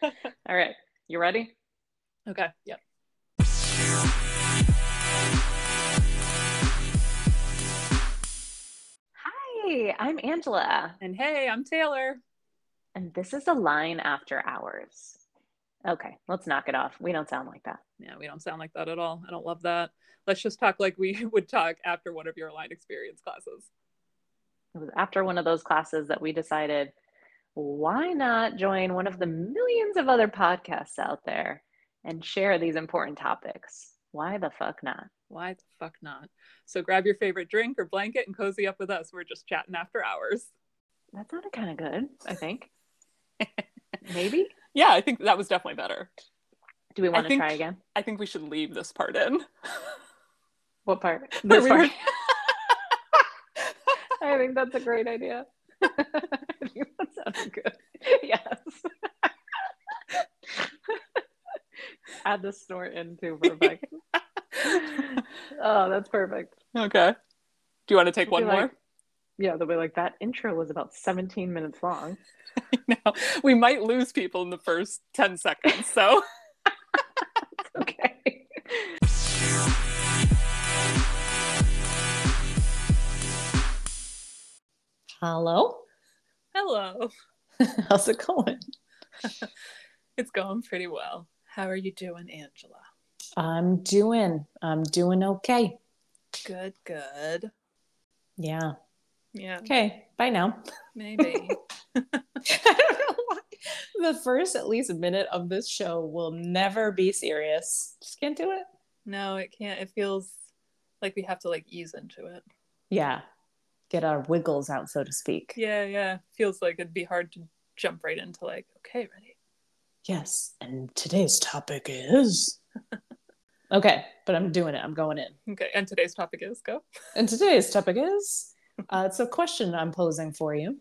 All right. You ready? Okay. Yep. Hi, I'm Angela, And hey, I'm Taylor. and this is a line after hours. Okay, let's knock it off. We don't sound like that. Yeah, we don't sound like that at all. I don't love that. Let's just talk like we would talk after one of your line experience classes. It was after one of those classes that we decided why not join one of the millions of other podcasts out there and share these important topics? Why the fuck not? Why the fuck not? So grab your favorite drink or blanket and cozy up with us. We're just chatting after hours. That sounded kind of good, I think. Maybe? Yeah, I think that was definitely better. Do we I want to think- try again? I think we should leave this part in. What part? This part? I think that's a great idea. I think that sounded good. Yes. Add the snort in too. Perfect. oh, that's perfect. okay. Do you want to take one like- more? Yeah, they'll be like, that intro was about 17 minutes long. no, we might lose people in the first 10 seconds. So Okay. Hello. hello. How's it going? It's going pretty well. How are you doing, Angela? I'm doing. I'm doing okay. Good, good. Yeah. Yeah, Okay. Bye now. maybe. I don't know why. The first at least minute of this show will never be serious. Just can't do it. no, it can't. It feels like we have to like ease into it. Yeah. Get our wiggles out, so to speak. Yeah, yeah. Feels like it'd be hard to jump right into like, okay, ready. Yes. And today's topic is. okay. But I'm doing it. I'm going in. Okay, and today's topic is go. And today's topic is uh, it's a question I'm posing for you.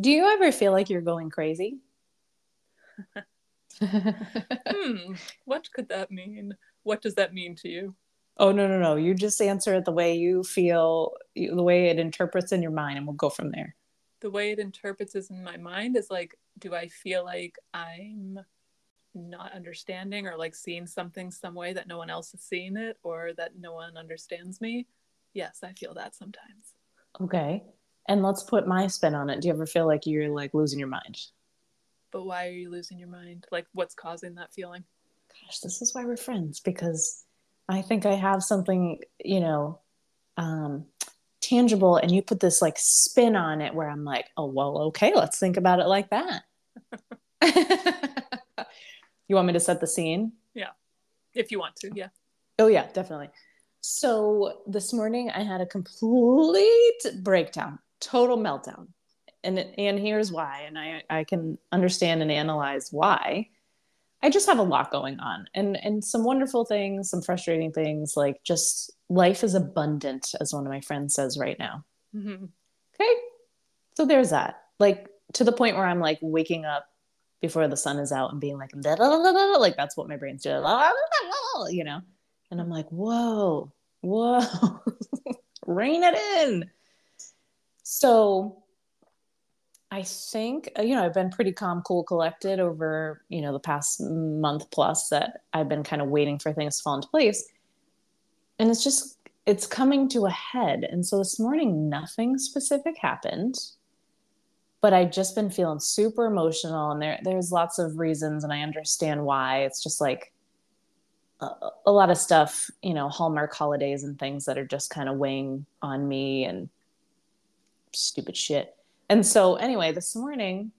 Do you ever feel like you're going crazy? Hmm, what could that mean? What does that mean to you? Oh, no, no, no. You just answer it the way you feel, the way it interprets in your mind, and we'll go from there. The way it interprets is in my mind is like, do I feel like I'm not understanding or like seeing something some way that no one else is seeing it or that no one understands me? Yes, I feel that sometimes. Okay. And let's put my spin on it. Do you ever feel like you're like losing your mind? But why are you losing your mind? Like, what's causing that feeling? Gosh, this is why we're friends because I think I have something, you know, um, tangible, and you put this like spin on it where I'm like, oh, well, okay, let's think about it like that. you want me to set the scene? Yeah. If you want to, yeah. Oh, yeah, definitely. So this morning I had a complete breakdown, total meltdown. And, and here's why. And I, I can understand and analyze why. I just have a lot going on and, and some wonderful things, some frustrating things, like just life is abundant, as one of my friends says right now. hmm Okay. So there's that. Like to the point where I'm like waking up before the sun is out and being like, "Da, da, da, da, da," like that's what my brain's doing, you know? And I'm like, whoa, whoa, rein it in. So I think, uh, you know, I've been pretty calm, cool, collected over, you know, the past month plus that I've been kind of waiting for things to fall into place. And it's just, it's coming to a head. And so this morning, nothing specific happened, but I've just been feeling super emotional. And there, there's lots of reasons, and I understand why. It's just like a, a lot of stuff, you know, Hallmark holidays and things that are just kind of weighing on me and stupid shit. And so, anyway, this morning,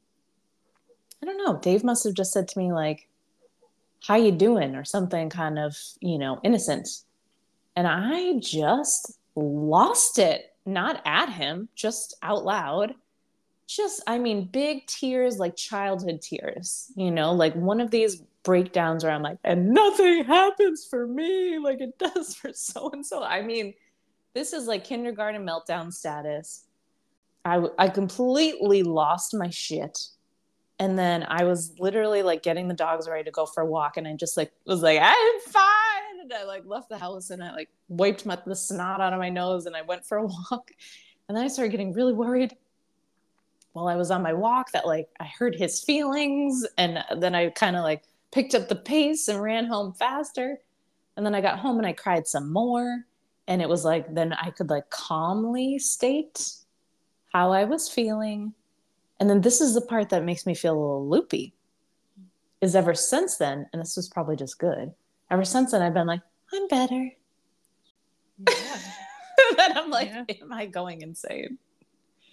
I don't know. Dave must have just said to me like, "How you doing?" or something kind of, you know, innocent. And I just lost it, not at him, just out loud. Just, I mean, big tears, like childhood tears, you know, like one of these breakdowns where I'm like, and nothing happens for me like it does for so and so. I mean, this is like kindergarten meltdown status. I, I completely lost my shit. And then I was literally like getting the dogs ready to go for a walk. And I just like was like, I'm fine. And I like left the house and I like wiped my, the snot out of my nose and I went for a walk. And then I started getting really worried while I was on my walk that like I heard his feelings and then I kind of like picked up the pace and ran home faster. And then I got home and I cried some more. And it was like, then I could like calmly state how I was feeling. And then this is the part that makes me feel a little loopy. Is ever since then, and this was probably just good, ever since then, I've been like, I'm better. Yeah. then I'm like, Yeah. am I going insane?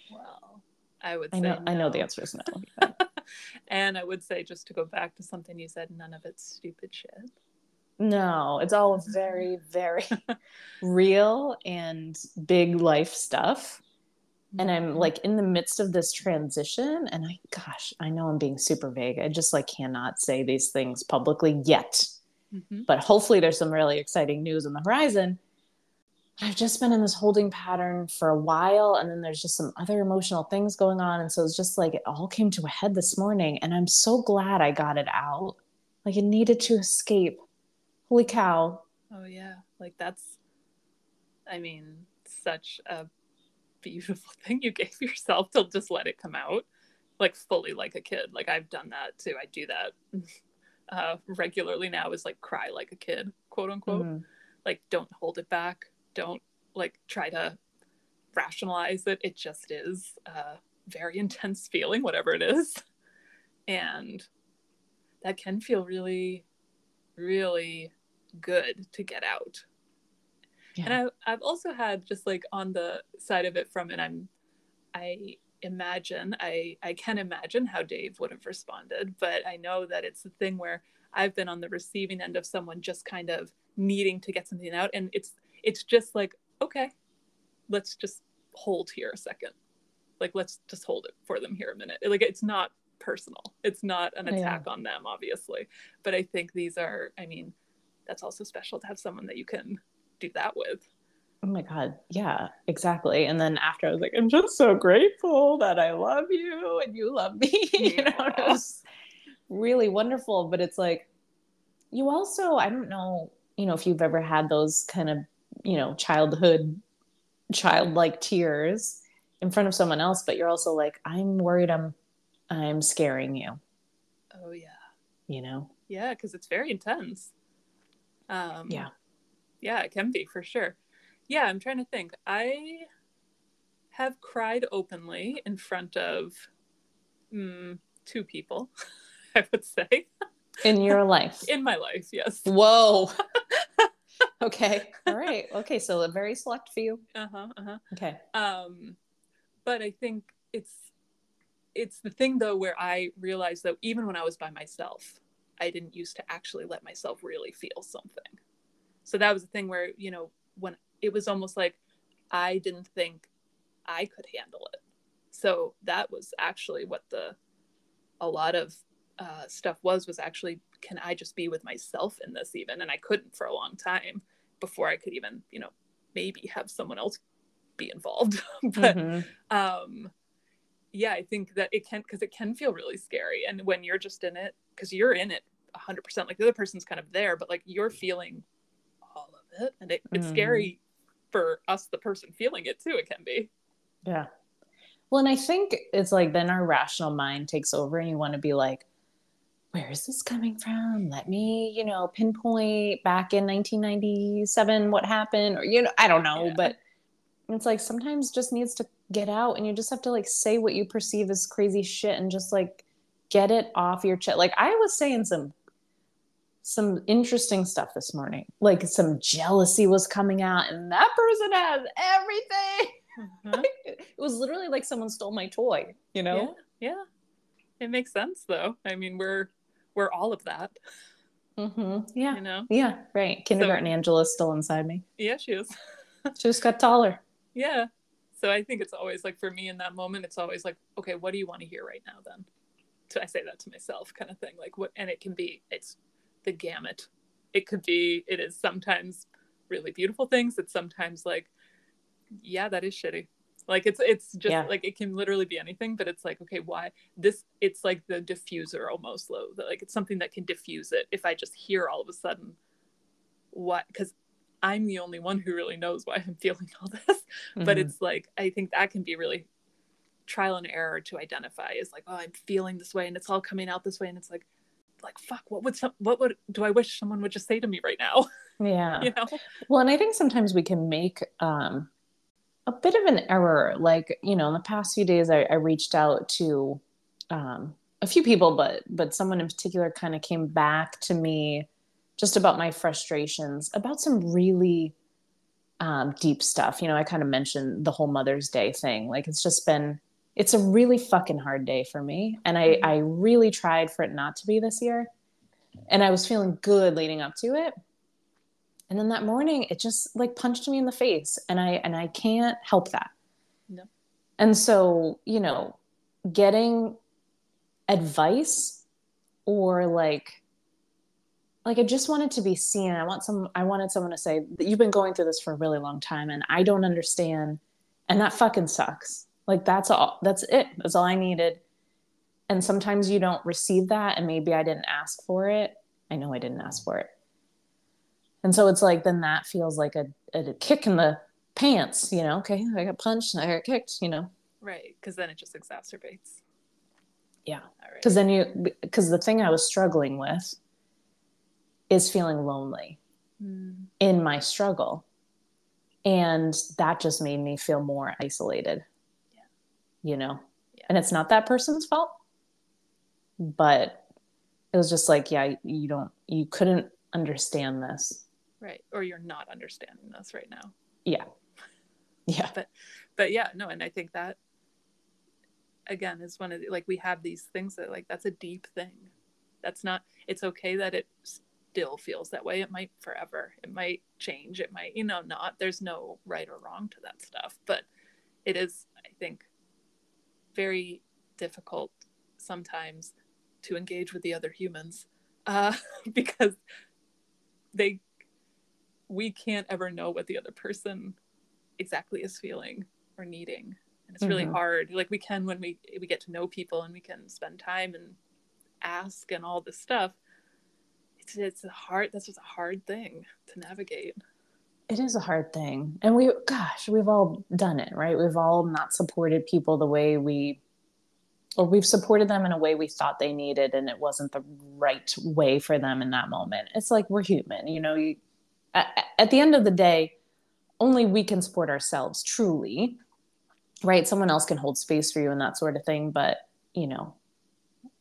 well, I would say I know, I know the answer is no. and I would say, just to go back to something you said, none of it's stupid shit. No, it's all very, very real and big life stuff. And I'm like in the midst of this transition, and I, gosh, I know I'm being super vague. I just like cannot say these things publicly yet. Mhm. But hopefully, there's some really exciting news on the horizon. I've just been in this holding pattern for a while, and then there's just some other emotional things going on. And so it's just like it all came to a head this morning, and I'm so glad I got it out. Like it needed to escape. Holy cow. Oh yeah, like that's, I mean, such a beautiful thing you gave yourself to just let it come out, like fully like a kid. Like I've done that too. I do that uh, regularly now. Is like cry like a kid, quote unquote. Mhm. Like don't hold it back. Don't like try to rationalize it. It just is a very intense feeling, whatever it is, and that can feel really, really good to get out. Yeah. And I, I've also had just like on the side of it from, and I'm, I imagine, I, I can imagine how Dave would have responded, but I know that it's the thing where I've been on the receiving end of someone just kind of needing to get something out, and it's, it's just like, okay, let's just hold here a second, like let's just hold it for them here a minute. Like it's not personal, it's not an Yeah. attack on them, obviously, but I think these are, I mean, that's also special to have someone that you can do that with. Oh my God. Yeah, exactly. And then after I was like, I'm just so grateful that I love you and you love me. you know, it was really wonderful. But it's like, you also, I don't know, you know, if you've ever had those kind of, you know, childhood, childlike tears in front of someone else, but you're also like, I'm worried I'm, I'm scaring you, Oh yeah, you know? yeah, because it's very intense. Um, Yeah. Yeah, it can be for sure. Yeah, I'm trying to think. I have cried openly in front of mm, two people, I would say, In your life. in my life. Yes. Whoa. okay. All right. Okay. So a very select few. Uh huh. Uh huh. Okay. um but i think it's it's the thing though where i realized that even when i was by myself i didn't used to actually let myself really feel something so that was the thing where you know when it was almost like i didn't think i could handle it. So that was actually what the a lot of uh, stuff was was actually can i just be with myself in this even? And i couldn't for a long time before i could even you know maybe have someone else be involved. But Mhm. um yeah i think that it can because it can feel really scary. And when you're just in it because you're in it 100% like the other person's kind of there but like you're feeling it and it, it's Mhm. scary for us the person feeling it too it can be Yeah. Well, and I think it's like then our rational mind takes over and you want to be like, where is this coming from? Let me, you know, pinpoint back in 1997 what happened or, you know, I don't know. Yeah. But it's like sometimes just needs to get out and you just have to like say what you perceive as crazy shit and just like get it off your chest. Like I was saying some some interesting stuff this morning. Like some jealousy was coming out and that person has everything. It was literally like someone stole my toy you know? Yeah yeah. It makes sense though. I mean we're we're all of that. Mm-hmm. yeah. You know? Yeah right. Kindergarten angela is still inside me. Yeah she is. She just got taller. Yeah. So i think it's always like for me in that moment it's always like okay what do you want to hear right now then? So i say that to myself kind of thing like what and it can be it's the gamut it could be it is sometimes really beautiful things it's sometimes like yeah that is shitty like it's it's just Yeah. like it can literally be anything but it's like okay why this it's like the diffuser almost low like it's something that can diffuse it if i just hear all of a sudden what because i'm the only one who really knows why i'm feeling all this but Mhm. it's like i think that can be really trial and error to identify is like, oh, I'm feeling this way and it's all coming out this way. And it's like, like, fuck, what would some, what would, do I wish someone would just say to me right now? Yeah. you know? Well, and I think sometimes we can make um, a bit of an error. Like, you know, in the past few days, I, I reached out to um, a few people, but but someone in particular kind of came back to me just about my frustrations about some really um, deep stuff. You know, I kind of mentioned the whole Mother's Day thing. Like, it's just been it's a really fucking hard day for me, and I mm-hmm. I really tried for it not to be this year, and I was feeling good leading up to it. And then that morning it just like punched me in the face. And i and i can't help that. No. and so you know getting advice or like like i just wanted to be seen. I want some i wanted someone to say that you've been going through this for a really long time and i don't understand. And that fucking sucks like that's all that's it that's all i needed and sometimes you don't receive that and maybe i didn't ask for it i know i didn't ask for it and so it's like then that feels like a, a kick in the pants you know okay i got punched and i got kicked you know Right. Cause then it just exacerbates. Yeah. Right. because then you because the thing i was struggling with is feeling lonely Mm, in my struggle and that just made me feel more isolated. You know Yeah. and it's not that person's fault but it was just like yeah you don't you couldn't understand this. Right. Or you're not understanding this right now. yeah. Yeah. But but yeah no and i think that again is one of the like we have these things that like that's a deep thing. That's not it's okay that it still feels that way. It might forever. It might change. It might you know not there's no right or wrong to that stuff but it is i think very difficult sometimes to engage with the other humans uh, because they we can't ever know what the other person exactly is feeling or needing. And it's really Mhm. hard. Like we can when we we get to know people and we can spend time and ask and all this stuff. It's it's a hard that's just a hard thing to navigate it is a hard thing. And we gosh we've all done it right? We've all not supported people the way we or we've supported them in a way we thought they needed and it wasn't the right way for them in that moment. It's like we're human you know you at, at the end of the day only we can support ourselves truly right? Someone else can hold space for you and that sort of thing but you know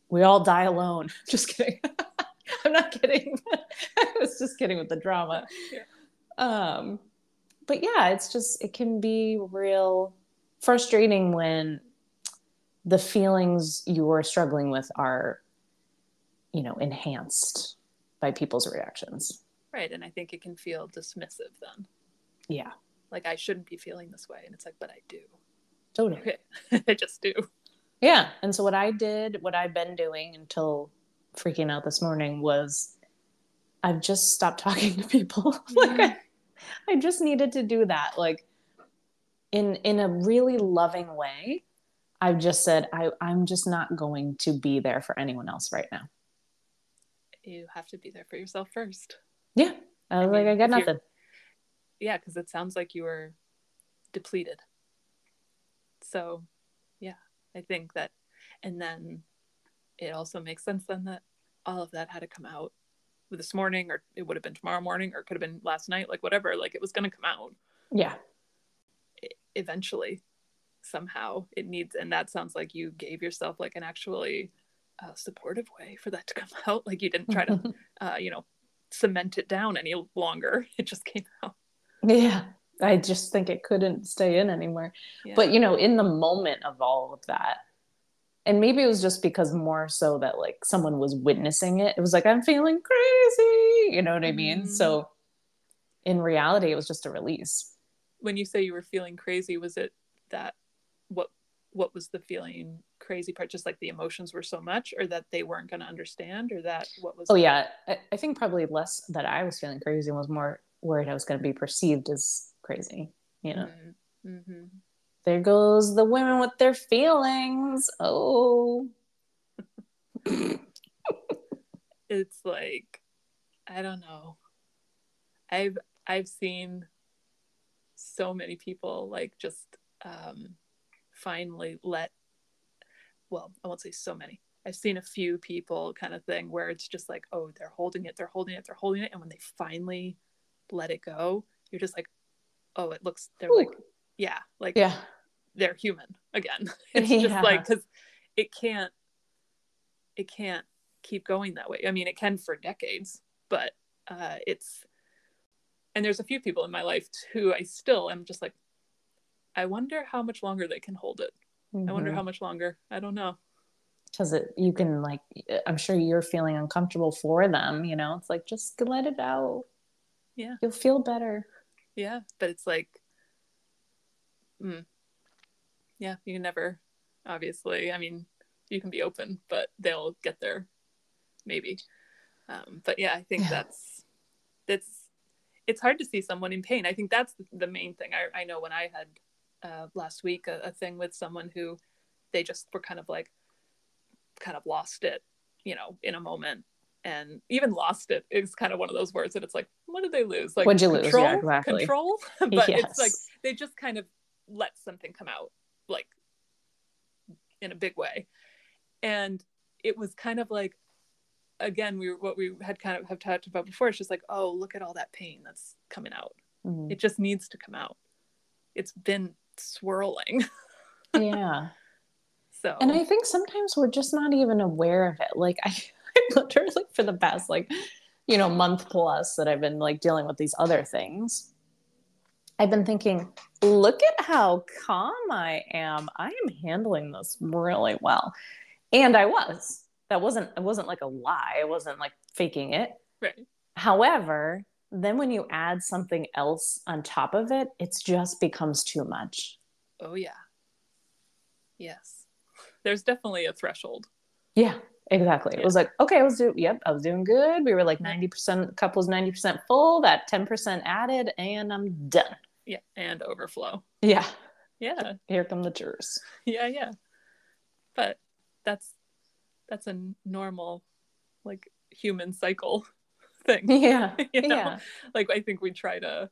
we all die alone. Just kidding. I'm not kidding. I was just kidding with the drama. Yeah. Um but yeah it's just it can be real frustrating when the feelings you're struggling with are you know enhanced by people's reactions. Right and i think it can feel dismissive then. Yeah. Like i shouldn't be feeling this way and it's like but i do. Totally. Okay. I just do. Yeah and so what i did what i've been doing until freaking out this morning was i've just stopped talking to people. Like I, I just needed to do that like in in a really loving way. I've just said i i'm just not going to be there for anyone else right now. You have to be there for yourself first. Yeah. I was I like i got nothing. Yeah because it sounds like you were depleted. So yeah i think that and then it also makes sense then that all of that had to come out this morning or it would have been tomorrow morning or it could have been last night like whatever like it was going to come out. Yeah. Eventually somehow it needs and that sounds like you gave yourself like an actually uh, supportive way for that to come out. Like you didn't try to uh, you know cement it down any longer. It just came out. Yeah. I just think it couldn't stay in anymore. Yeah. but you know in the moment of all of that and maybe it was just because more so that like someone was witnessing it. It was like i'm feeling crazy. You know what i mean? Mhm. so in reality it was just a release. When you say you were feeling crazy was it that what what was the feeling crazy part? Just like the emotions were so much or that they weren't going to understand or that what was oh yeah. I, I think probably less that i was feeling crazy and was more worried i was going to be perceived as crazy you know? Mm-hmm. There goes the women with their feelings. Oh. It's like i don't know. I've i've seen so many people like just um finally let well i won't say so many. I've seen a few people kind of thing where it's just like oh they're holding it they're holding it they're holding it. And when they finally let it go you're just like oh it looks they're Ooh. like yeah like Yeah. they're human again it's just Yeah. like because it can't it can't keep going that way i mean it can for decades but uh it's and there's a few people in my life who i still am just like i wonder how much longer they can hold it i wonder how much longer i don't know because it you can like I'm sure you're feeling uncomfortable for them. You know, it's like just let it out. Yeah. You'll feel better. yeah but it's like mm, yeah you can never obviously i mean you can be open but they'll get there maybe um, but yeah i think Yeah. that's that's it's hard to see someone in pain i think that's the main thing i, I know when i had uh, last week a, a thing with someone who they just were kind of like kind of lost it you know in a moment and even lost it is kind of one of those words that it's like what did they lose like What'd you lose? control Yeah, exactly. control but yes. it's like they just kind of let something come out like in a big way and it was kind of like again we were what we had kind of have talked about before it's just like oh look at all that pain that's coming out Mhm. it just needs to come out it's been swirling yeah. so And I think sometimes we're just not even aware of it. Like I, I literally for the past like, you know, month plus that I've been like dealing with these other things. I've been thinking, look at how calm I am. I am handling this really well. And I was. That wasn't it wasn't like a lie. I wasn't like faking it. right However, then when you add something else on top of it, it just becomes too much. oh yeah yes there's definitely a threshold Yeah, exactly. It was like, okay, I was doing, yep, I was doing good. We were like 90%, cup was 90% full, that 10% added, and I'm done. Yeah and overflow Yeah, yeah here come the jurors. yeah yeah but that's that's a normal like human cycle thing Yeah, You know? yeah. like i think we try to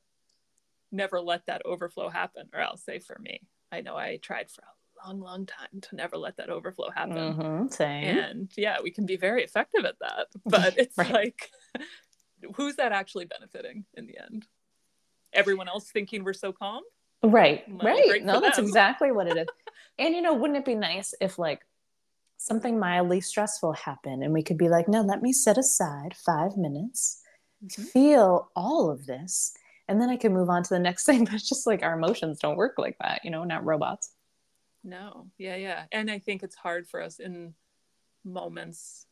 never let that overflow happen or i'll say for me i know i tried for a long long time to never let that overflow happen Mhm, same. and yeah we can be very effective at that but it's Right. like who's that actually benefiting in the end everyone else thinking we're so calm Right, Well, right. No, that's exactly what it is. and you know, wouldn't it be nice if like something mildly stressful happened and we could be like, no, let me set aside five minutes, Mhm. feel all of this, and then I can move on to the next thing. But just like our emotions don't work like that, you know, not robots. No, yeah, yeah. And I think it's hard for us in moments.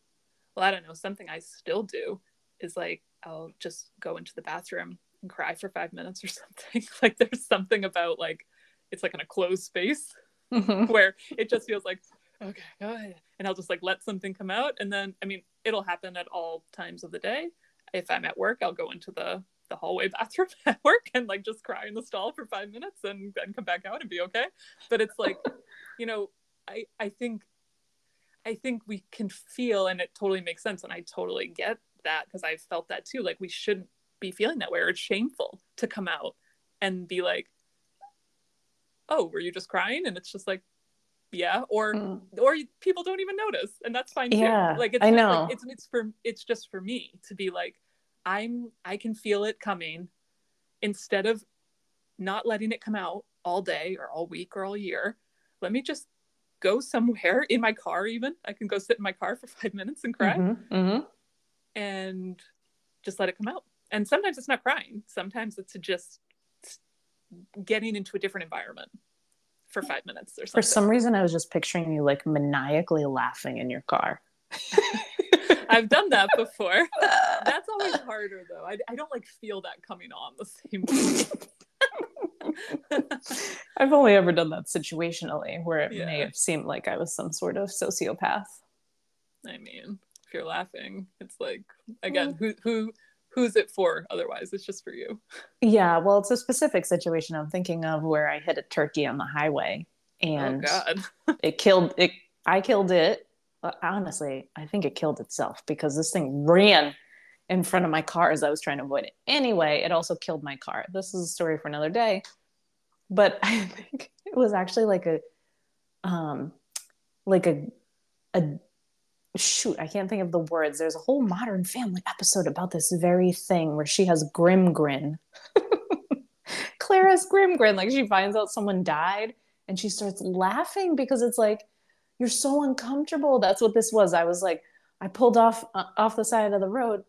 Well, I don't know. Something I still do is like, I'll just go into the bathroom and cry for five minutes or something. like, there's something about like, it's like in a closed space mm-hmm. where it just feels like, okay, go ahead. And I'll just like let something come out. And then, I mean, it'll happen at all times of the day. If I'm at work, I'll go into the the hallway bathroom at work and like just cry in the stall for five minutes and then come back out and be okay. But it's like, you know, I I think I think we can feel and it totally makes sense and I totally get that because I've felt that too. Like we shouldn't be feeling that way or it's shameful to come out and be like, oh, were you just crying? And it's just like, yeah, or Mm. or people don't even notice and that's fine too. Yeah, like it's I know. like, it's it's for it's just for me to be like i'm i can feel it coming instead of not letting it come out all day or all week or all year let me just go somewhere in my car even i can go sit in my car for five minutes and cry Mhm, mhm. and just let it come out and sometimes it's not crying sometimes it's just getting into a different environment for five minutes or something For some reason, I was just picturing you like maniacally laughing in your car. I've done that before. That's always harder though. I, I don't like feel that coming on the same way. I've only ever done that situationally, where it may have seemed like I was some sort of sociopath. I mean, if you're laughing, it's like again, who who who's it for? Otherwise, it's just for you. Yeah, well, it's a specific situation I'm thinking of where I hit a turkey on the highway and oh God. it killed it. I killed it. Honestly, I think it killed itself because this thing ran in front of my car as I was trying to avoid it. Anyway, it also killed my car. This is a story for another day. But I think it was actually like a um like a a shoot, I can't think of the words. There's a whole modern family episode about this very thing where she has grim grin. Clara's grim grin, like she finds out someone died and she starts laughing because it's like you're so uncomfortable. That's what this was. I was like, I pulled off uh, off the side of the road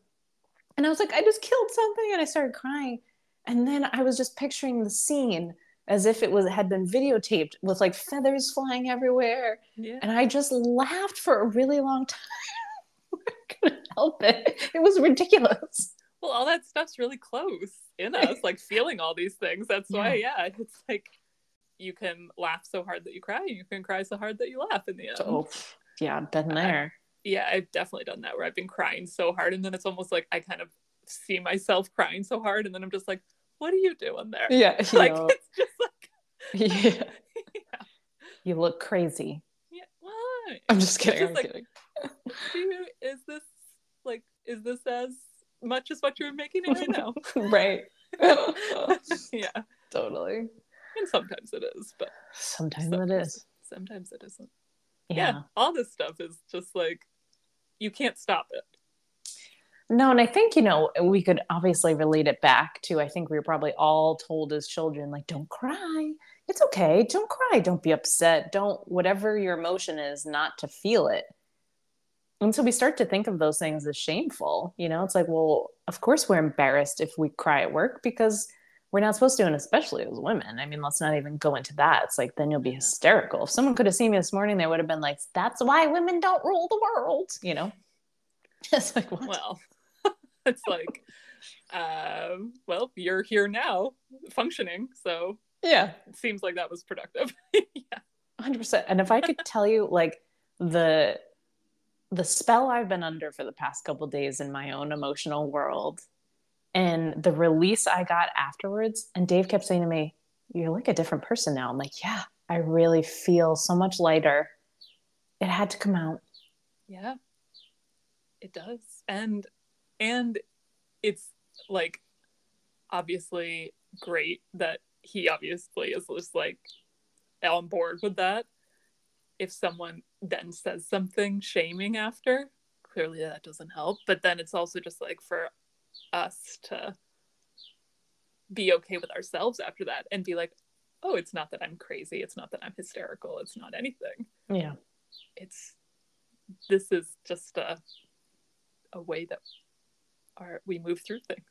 and I was like, I just killed something and I started crying. And then I was just picturing the scene as if it was had been videotaped with like feathers flying everywhere. Yeah. And I just laughed for a really long time. I couldn't help it. It was ridiculous. Well, all that stuff's really close in us, like feeling all these things. That's why, yeah, it's like you can laugh so hard that you cry, and you can cry so hard that you laugh in the end. Oh, yeah, I've been there. yeah, I've definitely done that where I've been crying so hard, and then it's almost like I kind of see myself crying so hard, and then I'm just like, "What are you doing there?" Yeah, Like yeah. it's just like, yeah. yeah, You look crazy. yeah. Why? I'm just kidding. just I'm like- kidding. You, is this like is this as much as what you're making it right now? right. yeah, totally. and sometimes it is, but Sometimes sometimes, it is. Sometimes it isn't. Yeah. yeah, all this stuff is just like you can't stop it. No, and I think, you know, we could obviously relate it back to I think we were probably all told as children, like, don't cry. It's okay. Don't cry. Don't be upset. Don't, whatever your emotion is, not to feel it. And so we start to think of those things as shameful. You know, it's like, well, of course we're embarrassed if we cry at work because we're not supposed to, and especially as women. I mean, let's not even go into that. It's like, then you'll be hysterical. If someone could have seen me this morning, they would have been like, that's why women don't rule the world, you know? It's like, what? Well, it's like, um, well, you're here now, functioning, so yeah. it seems like that was productive. yeah. 100% and if i could tell you like the the spell i've been under for the past couple days in my own emotional world and the release i got afterwards and dave kept saying to me you're like a different person now i'm like yeah i really feel so much lighter it had to come out Yeah. It does. And and it's like obviously great that he obviously is just like on board with that. If someone then says something shaming after, clearly that doesn't help. But then it's also just like for us to be okay with ourselves after that and be like, oh, it's not that I'm crazy. It's not that I'm hysterical. It's not anything yeah it's this is just a a way that our we move through things.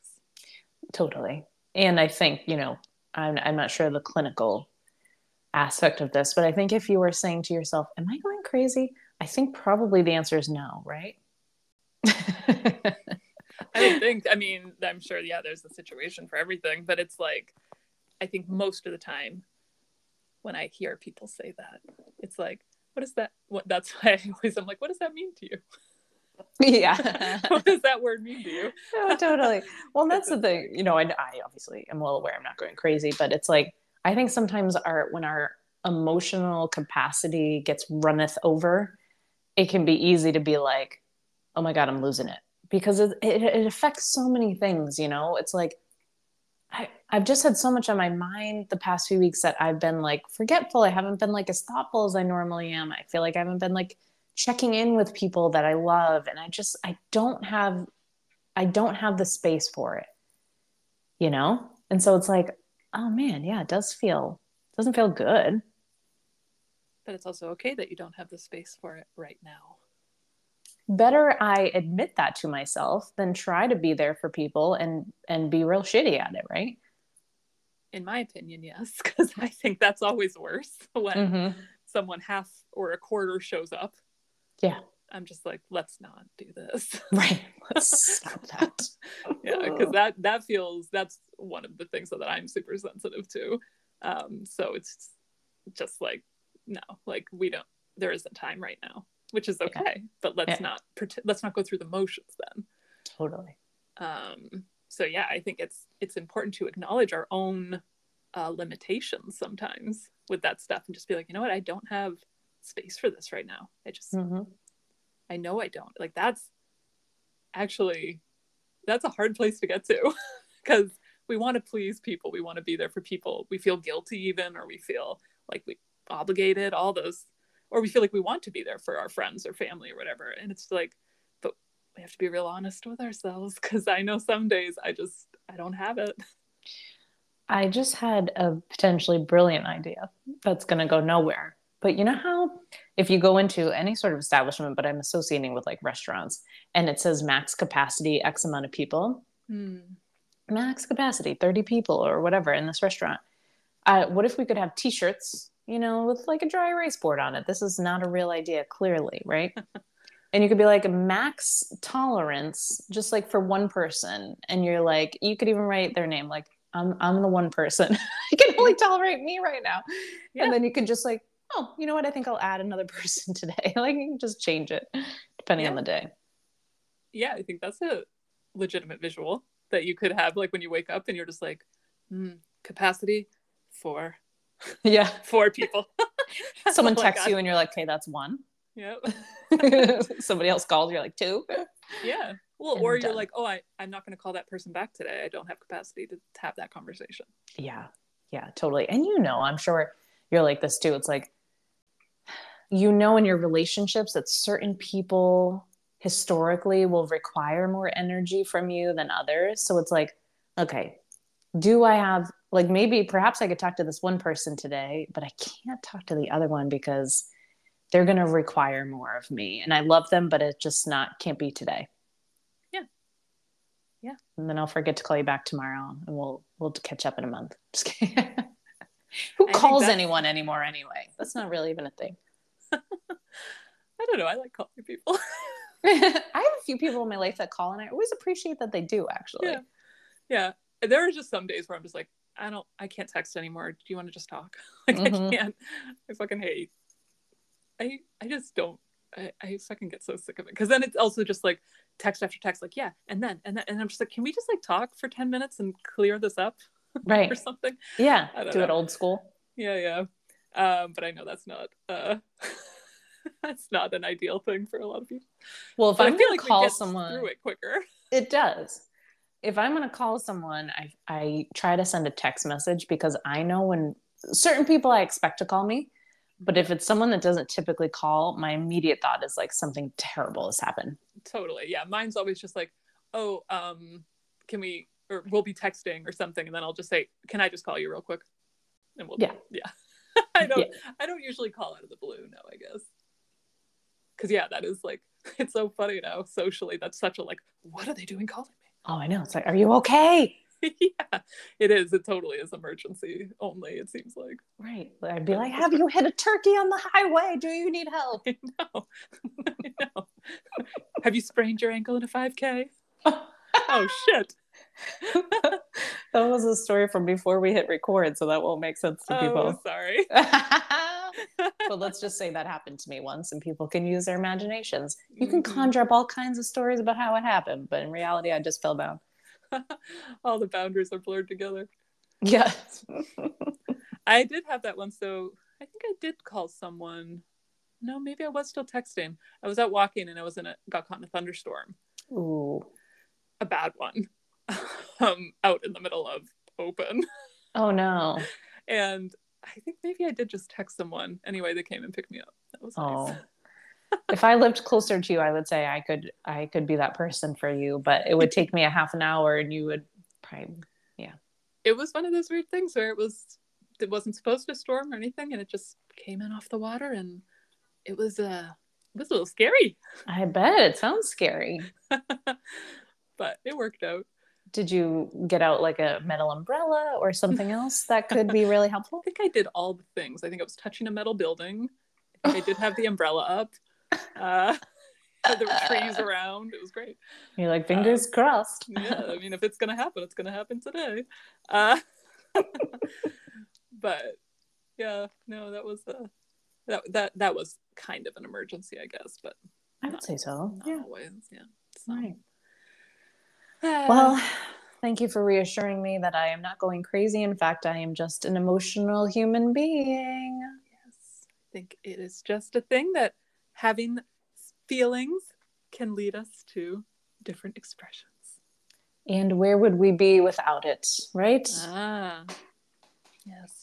totally and i think you know i'm, I'm not sure the clinical aspect of this but i think if you were saying to yourself am i going crazy i think probably the answer is no right I think. I mean, I'm sure. Yeah, there's a situation for everything, but it's like, I think most of the time, when I hear people say that, it's like, what is that? What? That's why I always I'm like, what does that mean to you? yeah what does that word mean to you? oh, totally. Well, that's the thing. You know, I, I obviously am well aware I'm not going crazy, but it's like I think sometimes our when our emotional capacity gets runneth over, it can be easy to be like, "Oh my god, I'm losing it," because it it, it affects so many things. You know, it's like I I've just had so much on my mind the past few weeks that I've been like forgetful. I haven't been like as thoughtful as I normally am. I feel like I haven't been like checking in with people that I love, and I just I don't have I don't have the space for it, you know? And so it's like, oh man, yeah, it does feel, doesn't feel good. But it's also okay that you don't have the space for it right now. Better I admit that to myself than try to be there for people and and be real shitty at it, right? In my opinion, yes, because I think that's always worse when Mm-hmm. someone half or a quarter shows up. Yeah. I'm just like, let's not do this. Right. Let's stop that. yeah, because that that feels that's one of the things that I'm super sensitive to. Um, so it's just like, no, like we don't. There isn't time right now, which is okay. But let's Yeah. not pretend. Let's not go through the motions then. Totally. Um, so yeah, I think it's it's important to acknowledge our own uh, limitations sometimes with that stuff and just be like, you know what, I don't have space for this right now. I just Mm-hmm. I know I don't. Like that's actually that's a hard place to get to because we want to please people. We want to be there for people. We feel guilty even or we feel like we obligated, all those, or we feel like we want to be there for our friends or family or whatever. And it's like, but we have to be real honest with ourselves because I know some days I just, I don't have it. I just had a potentially brilliant idea that's going to go nowhere. But you know how if you go into any sort of establishment, but I'm associating with like restaurants, and it says max capacity X amount of people, Hmm. max capacity 30 people or whatever in this restaurant. Uh, what if we could have T-shirts, you know, with like a dry erase board on it? This is not a real idea, clearly, right? and you could be like max tolerance, just like for one person, and you're like, you could even write their name, like I'm I'm the one person. I can only tolerate me right now, Yeah. and then you can just like, oh, you know what? I think I'll add another person today. like you can just change it depending on the day. Yeah, I think that's a legitimate visual that you could have like when you wake up and you're just like, hmm, capacity four, Yeah. four people. Someone I texts got. you and you're like, okay, that's one. Yep. Somebody else calls, you're like, two. Yeah. Well, And or you're done. like, oh, I, I'm not going to call that person back today. I don't have capacity to have that conversation. Yeah. Yeah, totally. And you know, I'm sure you're like this too. It's like, you know, in your relationships that certain people historically will require more energy from you than others. So it's like, okay, do I have, like, maybe perhaps I could talk to this one person today, but I can't talk to the other one because they're going to require more of me. And I love them, but it just not, can't be today. Yeah. Yeah. And then I'll forget to call you back tomorrow and we'll, we'll catch up in a month. Who I calls anyone anymore anyway? That's not really even a thing. I don't know. I like calling people. I have a few people in my life that call, and I always appreciate that they do. Actually, Yeah. yeah. There are just some days where I'm just like, I don't, I can't text anymore. Do you want to just talk? like, Mhm. I can't. I fucking hate. I, I just don't. I, I fucking get so sick of it because then it's also just like text after text, like yeah, and then and then, and I'm just like, can we just like talk for ten minutes and clear this up right? or something? Yeah, do it old school. Yeah, yeah. Um, but I know that's not uh that's not an ideal thing for a lot of people. Well, if But I'm I feel gonna we call get someone, through it quicker. it does. If I'm gonna call someone, I I try to send a text message because I know when certain people I expect to call me, but if it's someone that doesn't typically call, my immediate thought is like something terrible has happened. Totally. Yeah. Mine's always just like, oh, um, can we or we'll be texting or something, and then I'll just say, Can I just call you real quick? And we'll Yeah. Yeah. I don't Yeah. I don't usually call out of the blue, no, I guess. Cause yeah, that is like it's so funny now socially. That's such a like, what are they doing calling me? Oh, I know. It's like, are you okay? yeah, it is. It totally is emergency only, it seems like. Right. I'd be like, have you hit a turkey on the highway? Do you need help? No. know. Have you sprained your ankle in a 5K? Oh shit. that was a story from before we hit record, so that won't make sense to Oh, people. sorry. but let's just say that happened to me once, and people can use their imaginations. You can Mhm. conjure up all kinds of stories about how it happened, but in reality, I just fell down. All the boundaries are blurred together. Yes. I did have that one. So I think I did call someone. No, maybe I was still texting. I was out walking and I was in a got caught in a thunderstorm, Ooh. a bad one, um, out in the middle of open. Oh no. And I think maybe I did just text someone. Anyway, they came and picked me up. That was nice. Oh. if I lived closer to you, I would say I could I could be that person for you, but it would take me a half an hour, and you would probably yeah. It was one of those weird things where it was it wasn't supposed to storm or anything, and it just came in off the water, and it was uh it was a little scary, I bet it sounds scary. but it worked out. Did you get out like a metal umbrella or something else that could be really helpful? I think I did all the things. I think I was touching a metal building. I I did have the umbrella up. Uh, there were trees around. It was great. You're like fingers crossed. Yeah, I mean, if it's gonna happen, it's gonna happen today. Uh, but yeah, no, that was uh, that that that was kind of an emergency, I guess, but I would say so. not Yeah. always. Yeah. So, Right. Well, thank you for reassuring me that I am not going crazy. In fact, I am just an emotional human being. yes, I think it is just a thing that having feelings can lead us to different expressions. And where would we be without it, right? Ah, yes.